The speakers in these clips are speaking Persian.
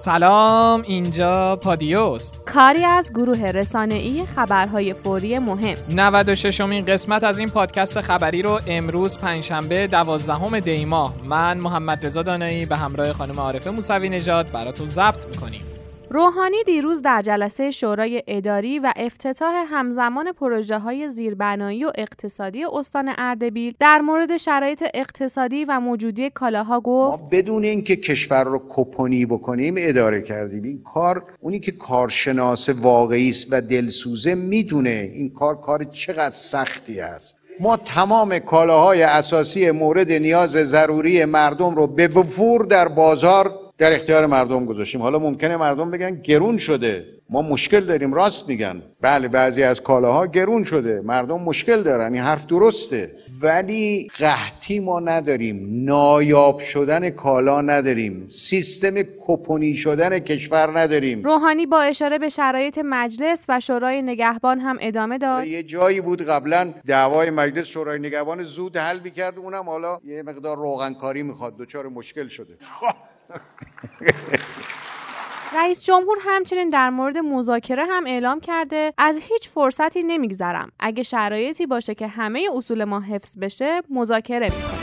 سلام اینجا پادیوست کاری از گروه رسانه‌ای خبرهای فوری مهم. 96 امین قسمت از این پادکست خبری رو امروز پنجشنبه 12 دی ماه. من محمد رضا دانایی به همراه خانم عارفه موسوی نژاد براتون ضبط می‌کنیم. روحانی دیروز در جلسه شورای اداری و افتتاح همزمان پروژه های زیربنایی و اقتصادی استان اردبیل در مورد شرایط اقتصادی و موجودی کالاها گفت ما بدون اینکه کشور رو کپونی بکنیم اداره کردیم. این کار اونی که کارشناس واقعی است و دلسوزه می‌دونه این کار کار چقدر سختی است. ما تمام کالاهای اساسی مورد نیاز ضروری مردم رو به وفور در بازار در اختیار مردم گذاشتیم. حالا ممکنه مردم بگن گرون شده. ما مشکل داریم راست میگن. بله بعضی از کالاها گرون شده. مردم مشکل دارن. این حرف درسته. ولی قحطی ما نداریم. نایاب شدن کالا نداریم. سیستم کپونی شدن کشور نداریم. روحانی با اشاره به شرایط مجلس و شورای نگهبان هم ادامه داد. یه جایی بود قبلا دعوای مجلس شورای نگهبان زود حل می‌کرد. اونم حالا یه مقدار روغنکاری می‌خواد. دچار مشکل شده. رئیس جمهور همچنین در مورد مذاکره هم اعلام کرده از هیچ فرصتی نمیگذرم. اگه شرایطی باشه که همه اصول ما حفظ بشه مذاکره می‌کنیم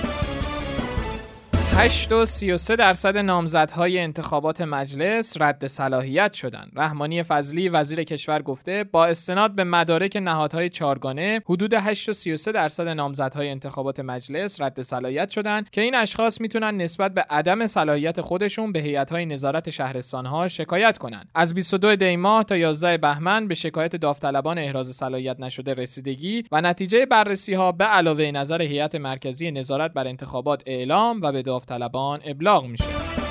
8 و 33 درصد نامزدهای انتخابات مجلس رد صلاحیت شدند. رحمانی فضلی وزیر کشور گفته با استناد به مدارک نهادهای چارگانه حدود 8 و 33 درصد نامزدهای انتخابات مجلس رد صلاحیت شدند که این اشخاص می‌تونن نسبت به عدم صلاحیت خودشون به هیئت‌های نظارت شهرستانها شکایت کنند. از 22 دی ماه تا 11 بهمن به شکایت داوطلبان احراز صلاحیت نشده رسیدگی و نتیجه بررسی ها به علاوه نظر هیئت مرکزی نظارت بر انتخابات اعلام و به ابلاغ میشه.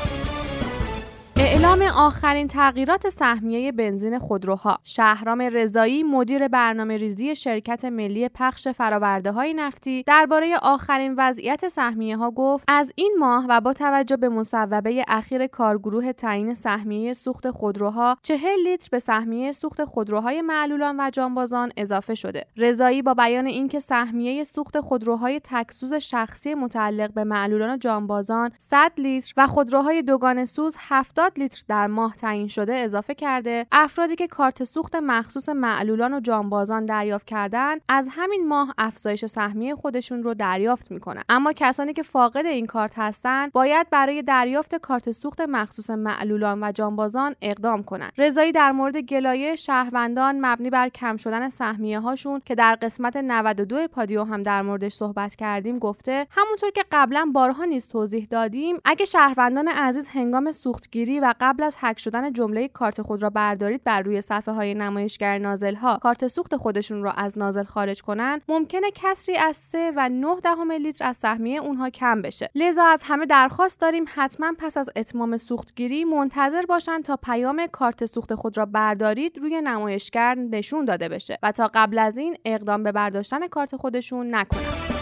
اعلام آخرین تغییرات سهمیه بنزین خودروها. شهرام رضایی مدیر برنامه ریزی شرکت ملی پخش فراورده های نفتی درباره آخرین وضعیت سهمیه ها گفت از این ماه و با توجه به مصوبه اخیر کارگروه تعیین سهمیه سوخت خودروها چهل لیتر به سهمیه سوخت خودروهای معلولان و جانبازان اضافه شده. رضایی با بیان اینکه سهمیه سوخت خودروهای تکسوز شخصی متعلق به معلولان و جانبازان 100 لیتر و خودروهای دوگانه سوز 70 لیتر در ماه تعیین شده اضافه کرده افرادی که کارت سوخت مخصوص معلولان و جانبازان دریافت کردن از همین ماه افزایش سهمیه خودشون رو دریافت می‌کنن. اما کسانی که فاقد این کارت هستند باید برای دریافت کارت سوخت مخصوص معلولان و جانبازان اقدام کنند رضایی در مورد گلایه شهروندان مبنی بر کم شدن سهمیه هاشون که در قسمت 92 پادیو هم در موردش صحبت کردیم گفته همونطور که قبلا بارها نیز توضیح دادیم اگه شهروندان عزیز هنگام سوختگیری و قبل از هک شدن جمله کارت خود را بردارید بر روی صفحه های نمایشگر نازل ها کارت سوخت خودشون را از نازل خارج کنند ممکنه کسری از 3 و 9 دهم لیتر از سهمیه اونها کم بشه. لذا از همه درخواست داریم حتما پس از اتمام سوختگیری منتظر باشند تا پیام کارت سوخت خود را بردارید روی نمایشگر نشون داده بشه و تا قبل از این اقدام به برداشتن کارت خودشون نکنند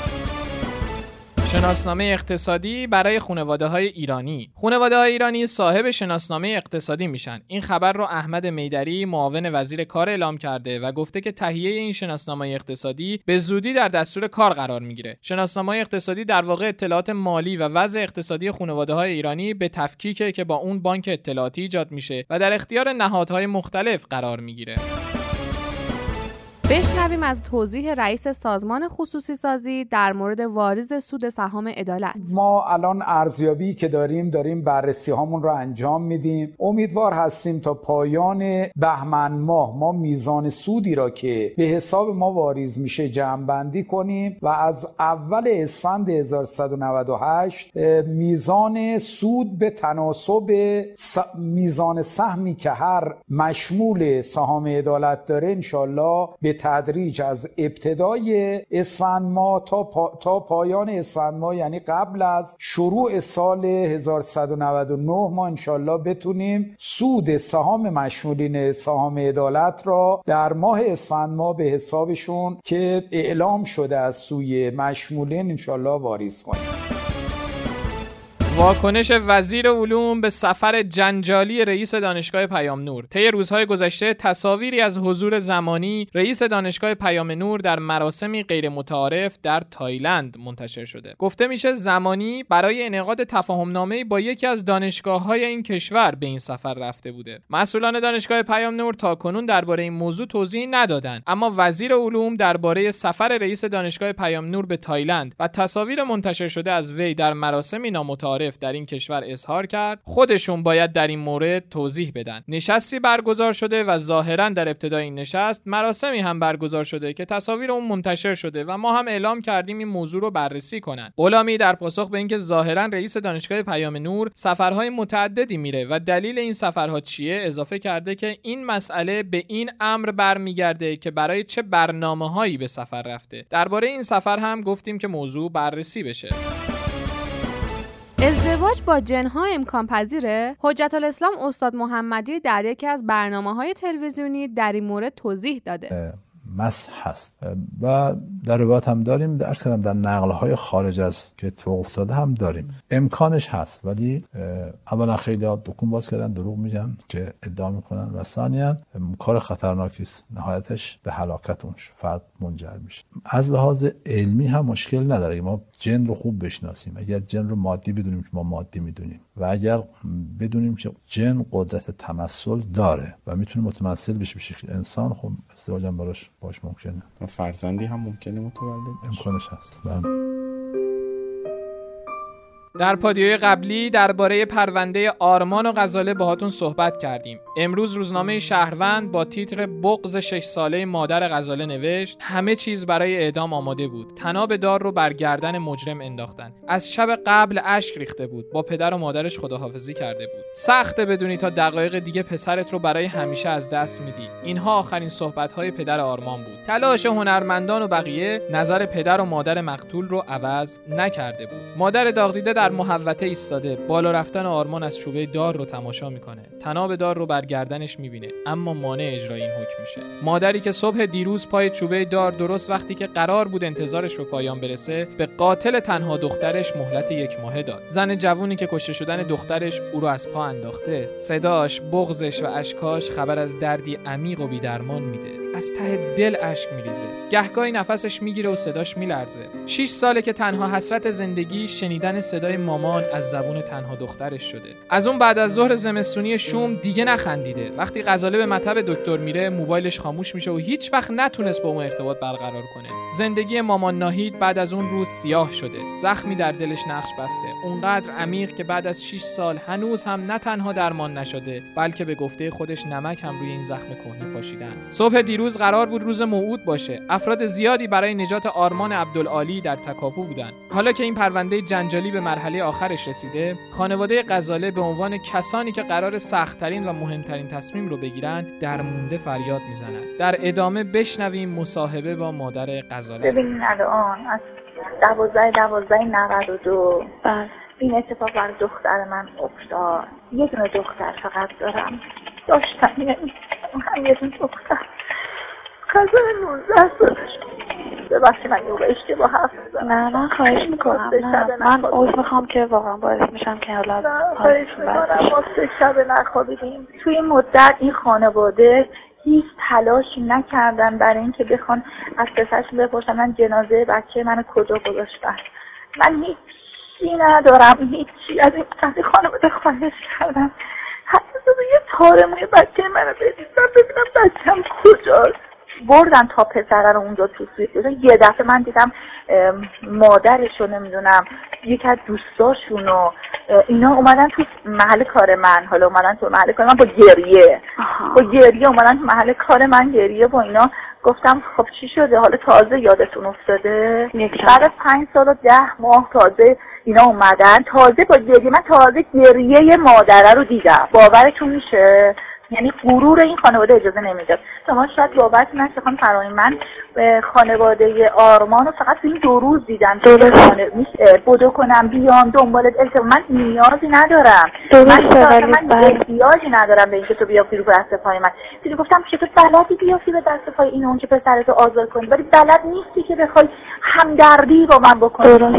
شناسنامه اقتصادی برای خانواده های ایرانی. خانواده های ایرانی صاحب شناسنامه اقتصادی میشن. این خبر رو احمد میدری معاون وزیر کار اعلام کرده و گفته که تهیه این شناسنامه اقتصادی به زودی در دستور کار قرار می‌گیره. شناسنامه اقتصادی در واقع اطلاعات مالی و وضع اقتصادی خانواده های ایرانی به تفکیک که با اون بانک اطلاعاتی ایجاد میشه و در اختیار نهادهای مختلف قرار می‌گیره. بشنویم از توضیح رئیس سازمان خصوصی سازی در مورد واریز سود سهام عدالت. ما الان ارزیابی که داریم داریم بررسی هامون رو انجام میدیم. امیدوار هستیم تا پایان بهمن ماه ما میزان سودی را که به حساب ما واریز میشه جمع بندی کنیم و از اول اسفند 1198 میزان سود به تناسب میزان سهمی که هر مشمول سهام عدالت داره انشالله به تدریج از ابتدای اسفند ماه تا, تا پایان اسفند ماه یعنی قبل از شروع سال 1199 ما انشالله بتونیم سود سهام مشمولین سهام عدالت را در ماه اسفند ماه به حسابشون که اعلام شده از سوی مشمولین انشالله واریز کنیم. واکنش وزیر علوم به سفر جنجالی رئیس دانشگاه پیام نور طی روزهای گذشته تصاویری از حضور زمانی رئیس دانشگاه پیام نور در مراسمی غیر متعارف در تایلند منتشر شده. گفته میشه زمانی برای انعقاد تفاهمنامه با یکی از دانشگاه های این کشور به این سفر رفته بوده. مسئولان دانشگاه پیام نور تاکنون درباره این موضوع توضیح ندادند اما وزیر علوم درباره سفر رئیس دانشگاه پیام نور به تایلند و تصاویر منتشر شده از وی در مراسمی نامتعارف در این کشور اظهار کرد خودشون باید در این مورد توضیح بدن. نشستی برگزار شده و ظاهرا در ابتدای این نشست مراسمی هم برگزار شده که تصاویر اون منتشر شده و ما هم اعلام کردیم این موضوع رو بررسی کنن. غلامی در پاسخ به اینکه ظاهرا رئیس دانشگاه پیام نور سفرهای متعددی میره و دلیل این سفرها چیه اضافه کرده که این مسئله به این امر برمیگرده که برای چه برنامه هایی به سفر رفته. درباره این سفر هم گفتیم که موضوع بررسی بشه. ازدواج با جنها امکان پذیره؟ حجت الاسلام استاد محمدی در یکی از برنامه های تلویزیونی در این مورد توضیح داده. مس هست. و در روایت هم داریم درس کردم در نقل های خارج از که اتفاق افتاده هم داریم. امکانش هست ولی اولا خیلی دکون باز کردن دروغ میگن که ادعا می‌کنن و ثانیا کار خطرناکی است. نهایتش به هلاکت اون فرد منجر میشه. از لحاظ علمی هم مشکل نداره. ما جن رو خوب بشناسیم. اگر جن رو مادی بدونیم که ما مادی می‌دونیم. و اگر بدونیم که جن قدرت تمثل داره و می‌تونه متمثل بشه به شکل انسان خب ازدواج هم براش باش ممکنه. فرزندی هم ممکنه متولد امکانش هست. بله. در پادیوی قبلی درباره پرونده آرمان و غزاله باهاتون صحبت کردیم. امروز روزنامه شهروند با تیتر بغز شش ساله مادر غزاله نوشت همه چیز برای اعدام آماده بود. تناب دار رو بر گردن مجرم انداختن. از شب قبل اشک ریخته بود. با پدر و مادرش خداحافظی کرده بود. سخته بدونی تا دقایق دیگه پسرت رو برای همیشه از دست میدی. اینها آخرین صحبت های پدر آرمان بود. تلاش هنرمندان و بقیه نظر پدر و مادر مقتول رو عوض نکرده بود. مادر داغدیده محوطه ایستاده بالا رفتن آرمان از شوبه دار رو تماشا می‌کنه. تناب دار رو بر گردنش می‌بینه اما مانع اجرای این حکم میشه. مادری که صبح دیروز پای چوبه دار درست وقتی که قرار بود انتظارش به پایان برسه به قاتل تنها دخترش مهلت یک ماهه داد. زن جوونی که کشته شدن دخترش او رو از پا انداخته صداش بغزش و اشکاش خبر از دردی عمیق و بیدرمان میده. از ته دل اشک میریزه. گهگاهی نفسش می‌گیره و صداش میلرزه. 6 ساله که تنها حسرت زندگی شنیدن صدای مامان از زبون تنها دخترش شده. از اون بعد از ظهر زمستونی شوم دیگه نخندیده. وقتی غزاله به مطب دکتر میره موبایلش خاموش میشه و هیچ وقت نتونست با اون ارتباط برقرار کنه. زندگی مامان ناهید بعد از اون روز سیاه شده. زخمی در دلش نقش بسته. اونقدر عمیق که بعد از 6 سال هنوز هم نه تنها درمان نشده بلکه به گفته خودش نمک هم روی این زخم کهنه پاشیدن. صبح دیروز قرار بود روز موعود باشه. افراد زیادی برای نجات آرمان عبدالعالی در تکاپو بودن. حالا که این پرونده جنجالی به مرحله آخرش رسیده خانواده غزاله به عنوان کسانی که قرار سختترین و مهمترین تصمیم رو بگیرن در مونده فریاد می‌زنن. در ادامه بشنویم مصاحبه با مادر غزاله. ببینین الان از دوازده دوازده نود و دو. بله. این اتفاق بر دختر من افتاد. یه دونه دختر فقط دارم. داشتم یعنی هم یه دونه دختر. غزال 19 سالش. ببخشید من یه اشتباه حرف نه من خواهش می‌کنم نه. من عوض می‌خوام که واقعا باعث میشم که حالا خواهش می‌کنم. ما سه شب نخوابیدیم. توی این مدت این خانواده هیچ تلاشی نکردن برای اینکه بخوان از پسرشون بپرسن من جنازه بچه من کجا گذاشتن. من هیچی ندارم هیچی. از این از این خانواده خواهش کردم. حتی یه تار موی بچه منو بدیدم ببینم بچم کجاست. بردن تا پسره رو اونجا تو یه دفعه من دیدم مادرش رو نمی‌دونم یکی از دوستاشون و اینا اومدن تو محل کار من. حالا اومدن تو محل کار من با گریه. با گریه اومدن تو محل کار من گریه با اینا. گفتم خب چی شده؟ حالا تازه یادتون افتاده. بعد از پنج سال و ده ماه تازه اینا اومدن. تازه با گریه من تازه گریه مادره رو دیدم. باورتون میشه؟ یعنی غرور این خانواده اجازه نمی‌داد. شما شاید باور نشه. خانم فرای من خانواده آرمان رو فقط این دو روز دیدم بدو کنم بیام دنبال من نیازی ندارم. من من احتیاجی ندارم به اینکه تو بیافتی رو دست پای من. دیدی گفتم چطور بلدی بیافتی به دست پای این اون که پسرتو آزاد کنی ولی بلد نیستی که بخوای همدردی با من بکنی.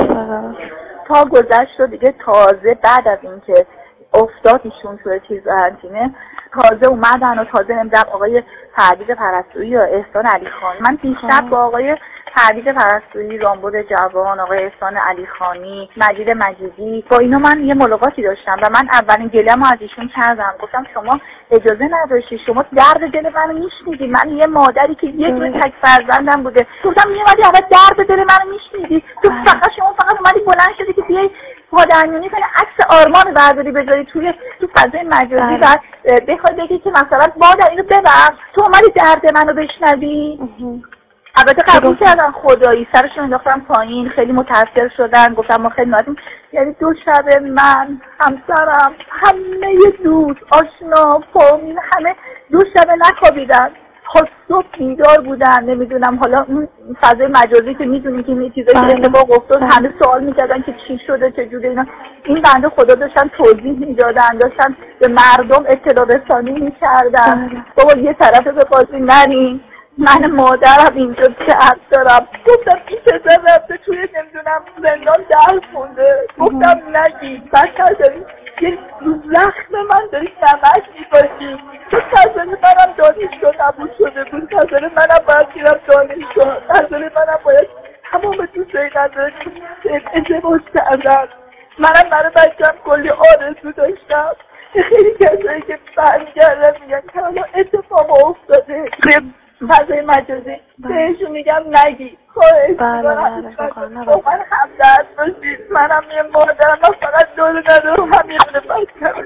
تا گذشت و دیگه تازه بعد از اینکه افتاد ایشون توی چیز ارجینه تازه اومدن و تازه نمی‌دونم آقای پرویز پرستویی یا احسان علی خان من بیشتر با آقای پرویز پرستویی رامبد جوان آقای احسان علی خانی مجید مجیدی با اینا من یه ملاقاتی داشتم و من اولین گلم از ایشون کردم. گفتم شما اجازه نداشتی شما درد دل منو میشنیدی. من یه مادری که یه دونه تک فرزندم بوده. گفتم میومدی اول درد دل منو میشنیدی. تو فقط شما فقط اومدی بلند شدی که بیای پادرمیونی کنی عکس آرمان برداری بذاری توی تو فضای مجازی و بخوای بگی که مثلا مادر اینو ببخش. تو اومدی درد منو بشنوی. البته قبول کردن خدایی. سرشون انداختم پایین. خیلی متاثر شدن. گفتم ما خیلی نادیم یعنی دو شب من همسرم همه دوست آشنا فامیل همه دو شب نخوابیدن صبح بیدار بودن نمی‌دونم. حالا اون فضای مجازی که می‌دونی که این چیزایی که اتفاق افتاد همه سوال می‌کردن که چی شده چجوری اینا. این بنده خدا داشتن توضیح می‌دادن داشتن به مردم اطلاع رسانی می‌کردن. بابا یه طرفه به بازی نرین. من مادرم اینجا درد دارم؟ گفتم این پسر رفته توی نمی‌دونم زندان درس خونده. گفتم نگی بدتر داری. یه زخم من داری نمک می‌باشی تو نظر منم دانشگاه نبود شده بود. نظر منم باید گیرم دانشگاه نظر منم باید تمام دوستای نظر ازدواج کردن. منم برای بچم کلی آرزو داشتم. خیلی کسایی که برمیگردن میگن که حالا اتفاق افتاده. فضای مجازی. بهشون میگم نگی. خواهش با من همدرد باشید. منم یه مادرم من فقط دور ندارم. هم یه دونه بچم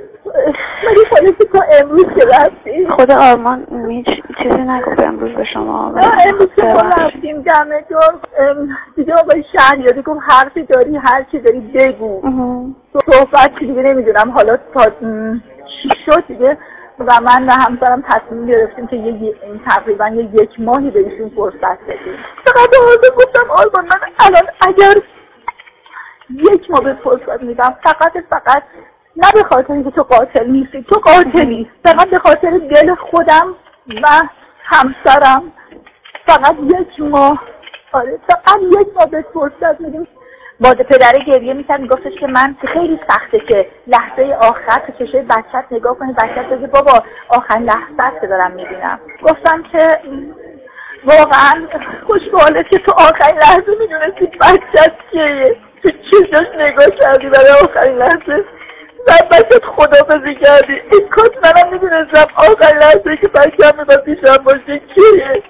ولی خلاصی که امروز که رفتی خود آرمان هیچ چیزی نگفت امروز به شما امروز که ما رفتیم دمه دار دیگه آقای شهریاری گفت حرفی داری هر چی داری بگو. صحبت دیگه نمی‌دونم. حالا تا چی شد دیگه؟ و من و همسرم تصمیم گرفتیم که یه تقریبا یه یک ماهی بهشون فرصت بدیم. فقط به گفتم آلمان من الان اگر یک ماه به فرصت میدم فقط فقط نه به خاطر اینکه تو قاتل نیستی. تو قاتلی. فقط به خاطر دل خودم و همسرم. فقط یک ماه. آره فقط یک ماه به فرصت میدیم. با پدر گریه می‌کرد میگفتش که من خیلی سخته که لحظه آخر تو چشای بچت نگاه کنی. بچت بگه بابا آخرین لحظه که دارم می‌بینم. گفتم که واقعا خوشباله که تو آخرین لحظه می‌دونستی بچت کیه. تو چشاش نگاه کردی برای آخرین لحظه. و بچت خدافزی کردی. این کاش منم می‌دونستم آخرین لحظه که بچم می‌خواد پیشم باشه کیه؟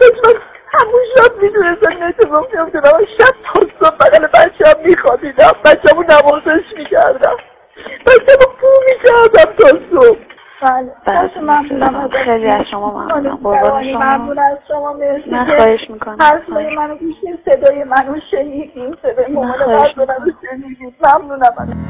کاش همون شب می‌دونستم اتفاق میفته و شب تا صبح بغل بچه هم میخوابیدم. بچه همون نوازش می‌کردم. بچه همون پو می‌کردم تا صبح. بله خیلی از شما ممنونم قربان شما. ممنون از شما مرسی من خواهش می‌کنم. حرفای منو گوشیم صدای منو شنیدیم صدای مامان منو ممنونم.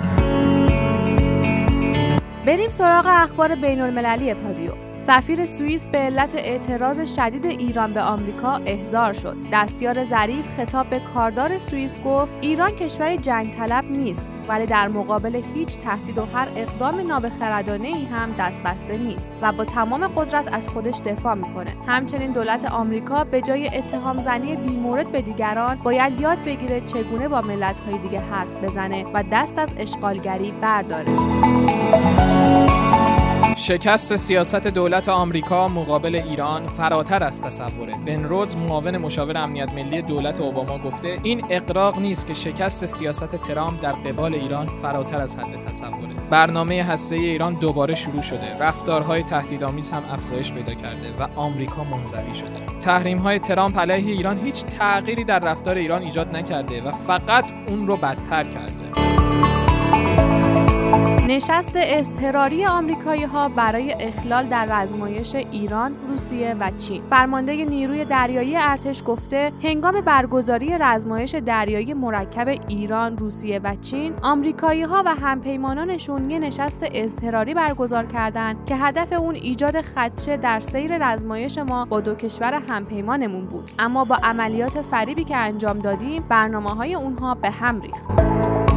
بریم سراغ اخبار بین المللی پادیو. سفیر سوئیس به علت اعتراض شدید ایران به آمریکا احضار شد. دستیار ظریف خطاب به کاردار سوئیس گفت ایران کشوری جنگ طلب نیست ولی در مقابل هیچ تهدید و هر اقدام نابخردانه ای هم دست بسته نیست و با تمام قدرت از خودش دفاع می‌کنه. همچنین دولت آمریکا به جای اتهام زنی بیمورد به دیگران باید یاد بگیره چگونه با ملت های دیگه حرف بزنه و دست از اشغالگری برداره. شکست سیاست دولت آمریکا مقابل ایران فراتر از تصوره. بن رودز معاون مشاور امنیت ملی دولت اوباما گفته این اقراق نیست که شکست سیاست ترامپ در قبال ایران فراتر از حد تصوره. برنامه هسته ایران دوباره شروع شده. رفتارهای تهدیدآمیز هم افزایش پیدا کرده و آمریکا منزوی شده. تحریم های ترامپ علیه ایران هیچ تغییری در رفتار ایران ایجاد نکرده و فقط اون رو بدتر کرده. نشست اضطراری آمریکایی ها برای اخلال در رزمایش ایران، روسیه و چین. فرمانده نیروی دریایی ارتش گفته هنگام برگزاری رزمایش دریایی مرکب ایران، روسیه و چین، آمریکایی ها و همپیمانانشون یه نشست اضطراری برگزار کردند که هدف اون ایجاد خدشه در سیر رزمایش ما با دو کشور همپیمانمون بود. اما با عملیات فریبی که انجام دادیم، برنامه های اونها به هم ریخت.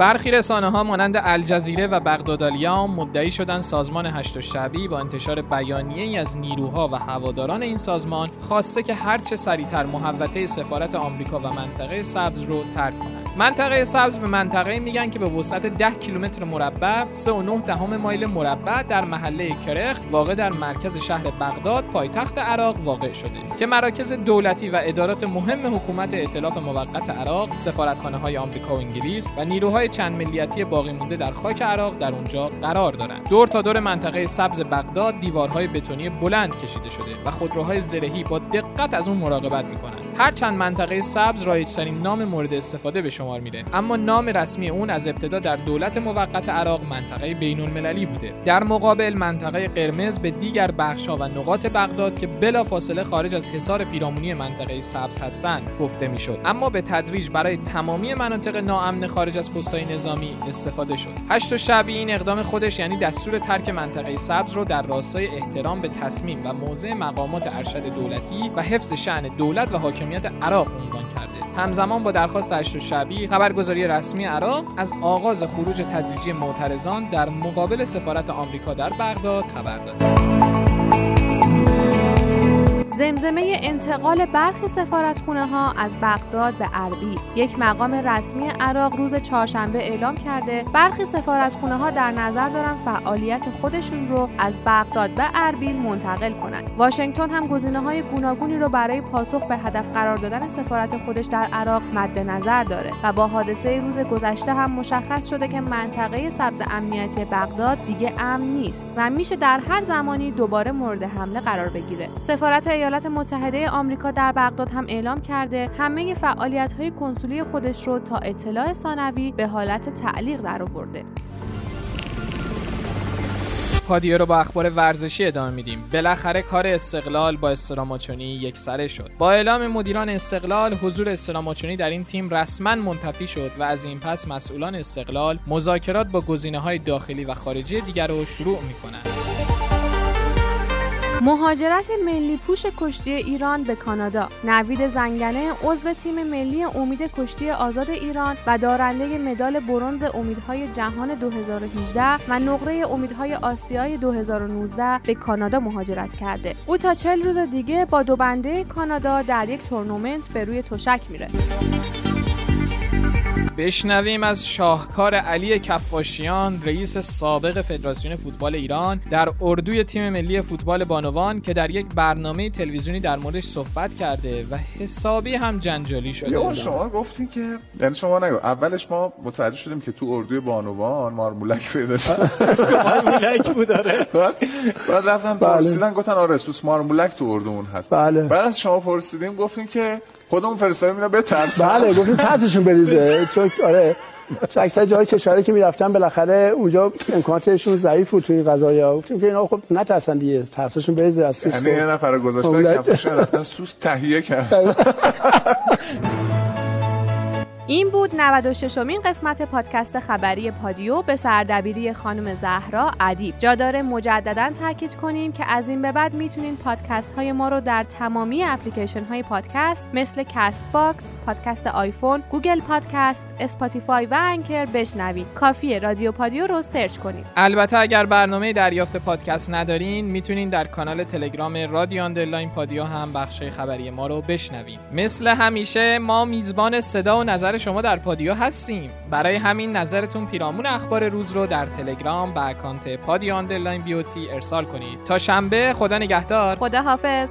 برخی رسانه ها مانند الجزیره و بغدادالیام مدعی شدن سازمان هشت شعبی با انتشار بیانیه از نیروها و هواداران این سازمان خواسته که هرچه سریعتر محوطه سفارت آمریکا و منطقه سبز رو ترک کنند منطقه سبز به منطقه میگن که به وسعت 10 کیلومتر مربع 3.9 دهم مایل مربع در محله کرخ واقع در مرکز شهر بغداد پایتخت عراق واقع شده. که مراکز دولتی و ادارات مهم حکومت ائتلاف موقت عراق سفارتخانه های آمریکا و انگلیس و نیروهای چند ملیتی باقی مونده در خاک عراق در اونجا قرار دارند. دور تا دور منطقه سبز بغداد دیوارهای بتونی بلند کشیده شده و خودروهای زرهی با دقت از اون مراقبت می‌کنند. هرچند منطقه سبز رایجترین نام مورد استفاده به شمار میره. اما نام رسمی اون از ابتدا در دولت موقت عراق منطقه بین المللی بوده. در مقابل منطقه قرمز به دیگر بخشها و نقاط بغداد که بلا فاصله خارج از حصار پیرامونی منطقه سبز هستند گفته می‌شد. اما به تدریج برای تمامی مناطق ناامن خارج از پستهای نظامی استفاده شد. هشت شبی این اقدام خودش یعنی دستور ترک منطقه سبز رو در راستای احترام به تصمیم و موضع مقامات ارشد دولتی و حفظ شأن دولت و حاکمیت عراق عنوان کرده. همزمان با درخواست هشت شبی خبرگزاری رسمی عراق از آغاز خروج تدریجی معترضان در مقابل سفارت آمریکا در بغداد خبر داد. زمزمه انتقال برخی سفارتخونه ها از بغداد به اربیل یک مقام رسمی عراق روز چهارشنبه اعلام کرده برخی سفارتخونه ها در نظر دارن فعالیت خودشون رو از بغداد به اربیل منتقل کنند واشنگتن هم گزینه های گوناگونی رو برای پاسخ به هدف قرار دادن سفارت خودش در عراق مد نظر داره و با حادثه روز گذشته هم مشخص شده که منطقه سبز امنیتی بغداد دیگه امن نیست و میشه در هر زمانی دوباره مورد حمله قرار بگیره. سفارت ایالات متحده آمریکا در بغداد هم اعلام کرده همه فعالیت های کنسولی خودش رو تا اطلاع ثانوی به حالت تعلیق درآورده. پادیو رو با اخبار ورزشی ادامه میدیم. بالاخره کار استقلال با استراماچونی یک سره شد. با اعلام مدیران استقلال حضور استراماچونی در این تیم رسما منتفی شد و از این پس مسئولان استقلال مذاکرات با گزینه های داخلی و خارجی دیگر رو شروع می‌کنند. مهاجرت ملی پوش کشتی ایران به کانادا. نوید زنگنه عضو تیم ملی امید کشتی آزاد ایران و دارنده مدال برنز امیدهای جهان 2018 و نقره امیدهای آسیای 2019 به کانادا مهاجرت کرده. او تا چل روز دیگه با دو بنده کانادا در یک تورنمنت به روی تشک میره. بشنویم از شاهکار علی کفاشیان رئیس سابق فدراسیون فوتبال ایران در اردوی تیم ملی فوتبال بانوان که در یک برنامه تلویزیونی در موردش صحبت کرده و حسابی هم جنجالی شده شما گفتین که یعنی شما نگو اولش ما متوجه شدیم که تو اردوی بانوان مارمولک پیدا شد مارمولک بود داره بعد رفتم بله. پرسیدن گفتن آره سوسک مارمولک تو اردومون هست بله. بعد از شما پرسیدیم گفتین که خودمون فرستادیم اینا بترسن. بله گفتیم ترسشون بریزه. چون آره چون اکثر جای کشوری که می‌رفتن بالاخره اونجا امکاناتشون ضعیف بود توی قضايا گفتیم که اینا خب نترسن دیگه ترسشون بریزه از سوسک یعنی یه نفر گذاشتن کفشون رفتن سوسک تهیه کرد این بود 96 امین قسمت پادکست خبری پادیو به سردبیری خانم زهرا ادیب جا داره مجددا تاکید کنیم که از این به بعد می‌تونین پادکست های ما رو در تمامی اپلیکیشن های پادکست مثل Castbox، پادکست آیفون، Google Podcast، Spotify و Anchor بشنوید. کافیه رادیو پادیو رو search کنید. البته اگر برنامه دریافت پادکست ندارین می‌تونین در کانال تلگرام رادیو underline پادیو هم بخش خبری ما رو بشنوید. مثل همیشه ما میزبان صدا و نظر شما در پادیو هستیم. برای همین نظرتون پیرامون اخبار روز رو در تلگرام به اکانت پادیو underline BOT ارسال کنید. تا شنبه خدا نگهدار. خدا حافظ